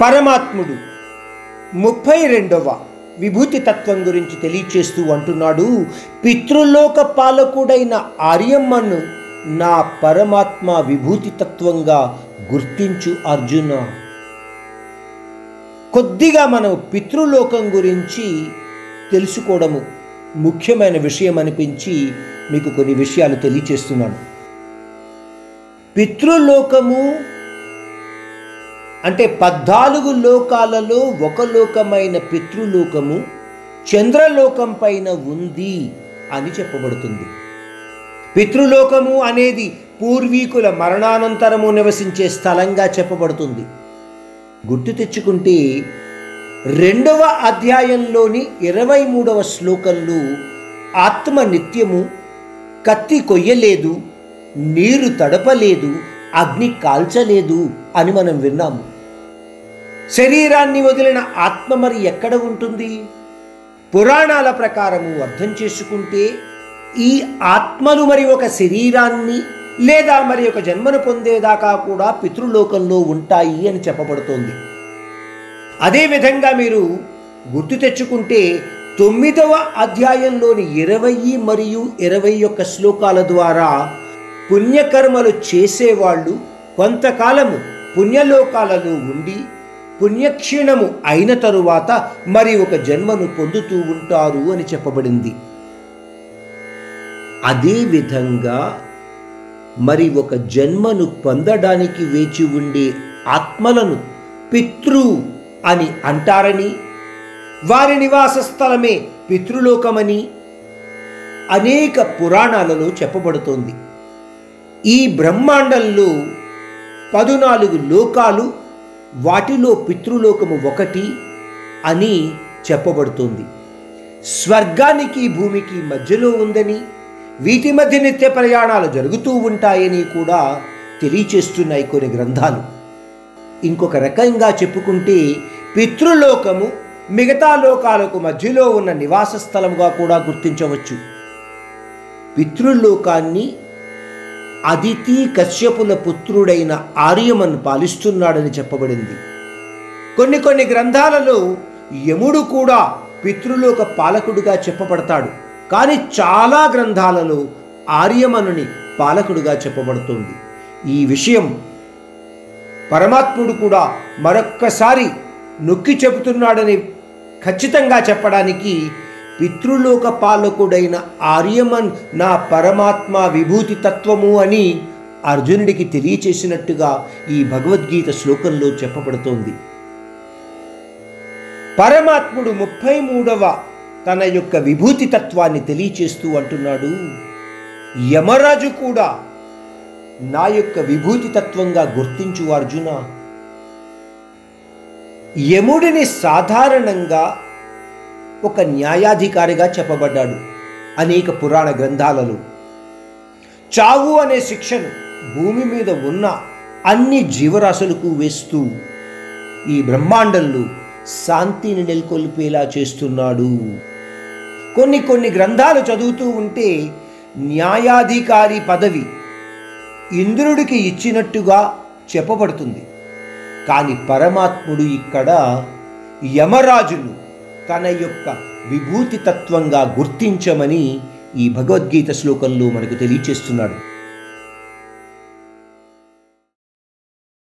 పరమాత్ముడు. ముప్పై రెండవ విభూతి తత్వం గురించి తెలియచేస్తూ అంటున్నాడు పితృలోక పాలకుడైన ఆర్యమ్మను నా పరమాత్మ విభూతి తత్వంగా గుర్తించు అర్జున. కొద్దిగా మనం పితృలోకం గురించి తెలుసుకోవడము ముఖ్యమైన విషయం అనిపించి మీకు కొన్ని విషయాలు తెలియచేస్తున్నాను. పితృలోకము అంటే పద్నాలుగు లోకాలలో ఒక లోకమైన పితృలోకము చంద్రలోకం పైన ఉంది అని చెప్పబడుతుంది. పితృలోకము అనేది పూర్వీకుల మరణానంతరము నివసించే స్థలంగా చెప్పబడుతుంది. గుర్తు తెచ్చుకుంటే రెండవ అధ్యాయంలోని ఇరవై మూడవ శ్లోకంలో ఆత్మ నిత్యము కత్తి కొయ్యలేదు నీరు తడపలేదు అగ్ని కాల్చలేదు అని మనం విన్నాము. శరీరాన్ని వదిలిన ఆత్మ మరి ఎక్కడ ఉంటుంది? పురాణాల ప్రకారము అర్థం చేసుకుంటే ఈ ఆత్మలు మరి ఒక శరీరాన్ని లేదా మరి ఒక జన్మను పొందేదాకా కూడా పితృలోకంలో ఉంటాయి అని చెప్పబడుతోంది. అదేవిధంగా మీరు గుర్తు తెచ్చుకుంటే తొమ్మిదవ అధ్యాయంలోని ఇరవై మరియు ఇరవై ఒక్క శ్లోకాల ద్వారా పుణ్యకర్మలు చేసేవాళ్ళు కొంతకాలము పుణ్యలోకాలలో ఉండి పుణ్యక్షీణము అయిన తరువాత మరి ఒక జన్మను పొందుతూ ఉంటారు అని చెప్పబడింది. అదేవిధంగా మరి ఒక జన్మను పొందడానికి వేచి ఉండే ఆత్మలను పితృ అని అంటారని వారి నివాస స్థలమే పితృలోకమని అనేక పురాణాలలో చెప్పబడుతోంది. ఈ బ్రహ్మాండంలో పదునాలుగు లోకాలు వాటిలో పితృలోకము ఒకటి అని చెప్పబడుతుంది. స్వర్గానికి భూమికి మధ్యలో ఉందని వీటి మధ్య నిత్య ప్రయాణాలు జరుగుతూ ఉంటాయని కూడా తెలియచేస్తున్నాయి కొన్ని గ్రంథాలు. ఇంకొక రకంగా చెప్పుకుంటే పితృలోకము మిగతా లోకాలకు మధ్యలో ఉన్న నివాస స్థలముగా కూడా గుర్తించవచ్చు. పితృలోకాన్ని అదితి కశ్యపుల పుత్రుడైన ఆర్యమన్ పాలిస్తున్నాడని చెప్పబడింది. కొన్ని కొన్ని గ్రంథాలలో యముడు కూడా పితృలోక పాలకుడుగా చెప్పబడతాడు. కానీ చాలా గ్రంథాలలో ఆర్యమనుని పాలకుడుగా చెప్పబడుతుంది. ఈ విషయం పరమాత్ముడు కూడా మరొక్కసారి నొక్కి చెబుతున్నాడని ఖచ్చితంగా చెప్పడానికి పితృలోక పాలకుడైన ఆర్యమన్ నా పరమాత్మ విభూతి తత్వము అని అర్జునుడికి తెలియచేసినట్టుగా ఈ భగవద్గీత శ్లోకంలో చెప్పబడుతోంది. పరమాత్ముడు ముప్పై మూడవ తన యొక్క విభూతి తత్వాన్ని తెలియచేస్తూ అంటున్నాడు. యమరాజు కూడా నా యొక్క విభూతి తత్వంగా గుర్తించు అర్జున. యముడిని సాధారణంగా ఒక న్యాయాధికారిగా చెప్పబడ్డాడు అనేక పురాణ గ్రంథాలలో. చావు అనే శిక్షను భూమి మీద ఉన్న అన్ని జీవరాశులకు వేస్తూ ఈ బ్రహ్మాండంలో శాంతిని నెలకొల్పేలా చేస్తున్నాడు. కొన్ని కొన్ని గ్రంథాలు చదువుతూ ఉంటే న్యాయాధికారి పదవి ఇంద్రుడికి ఇచ్చినట్టుగా చెప్పబడుతుంది. కానీ పరమాత్ముడు ఇక్కడ యమరాజును తన యొక్క విభూతి తత్వంగా గుర్తించమని ఈ భగవద్గీత శ్లోకంలో మనకు తెలియచేస్తున్నాడు.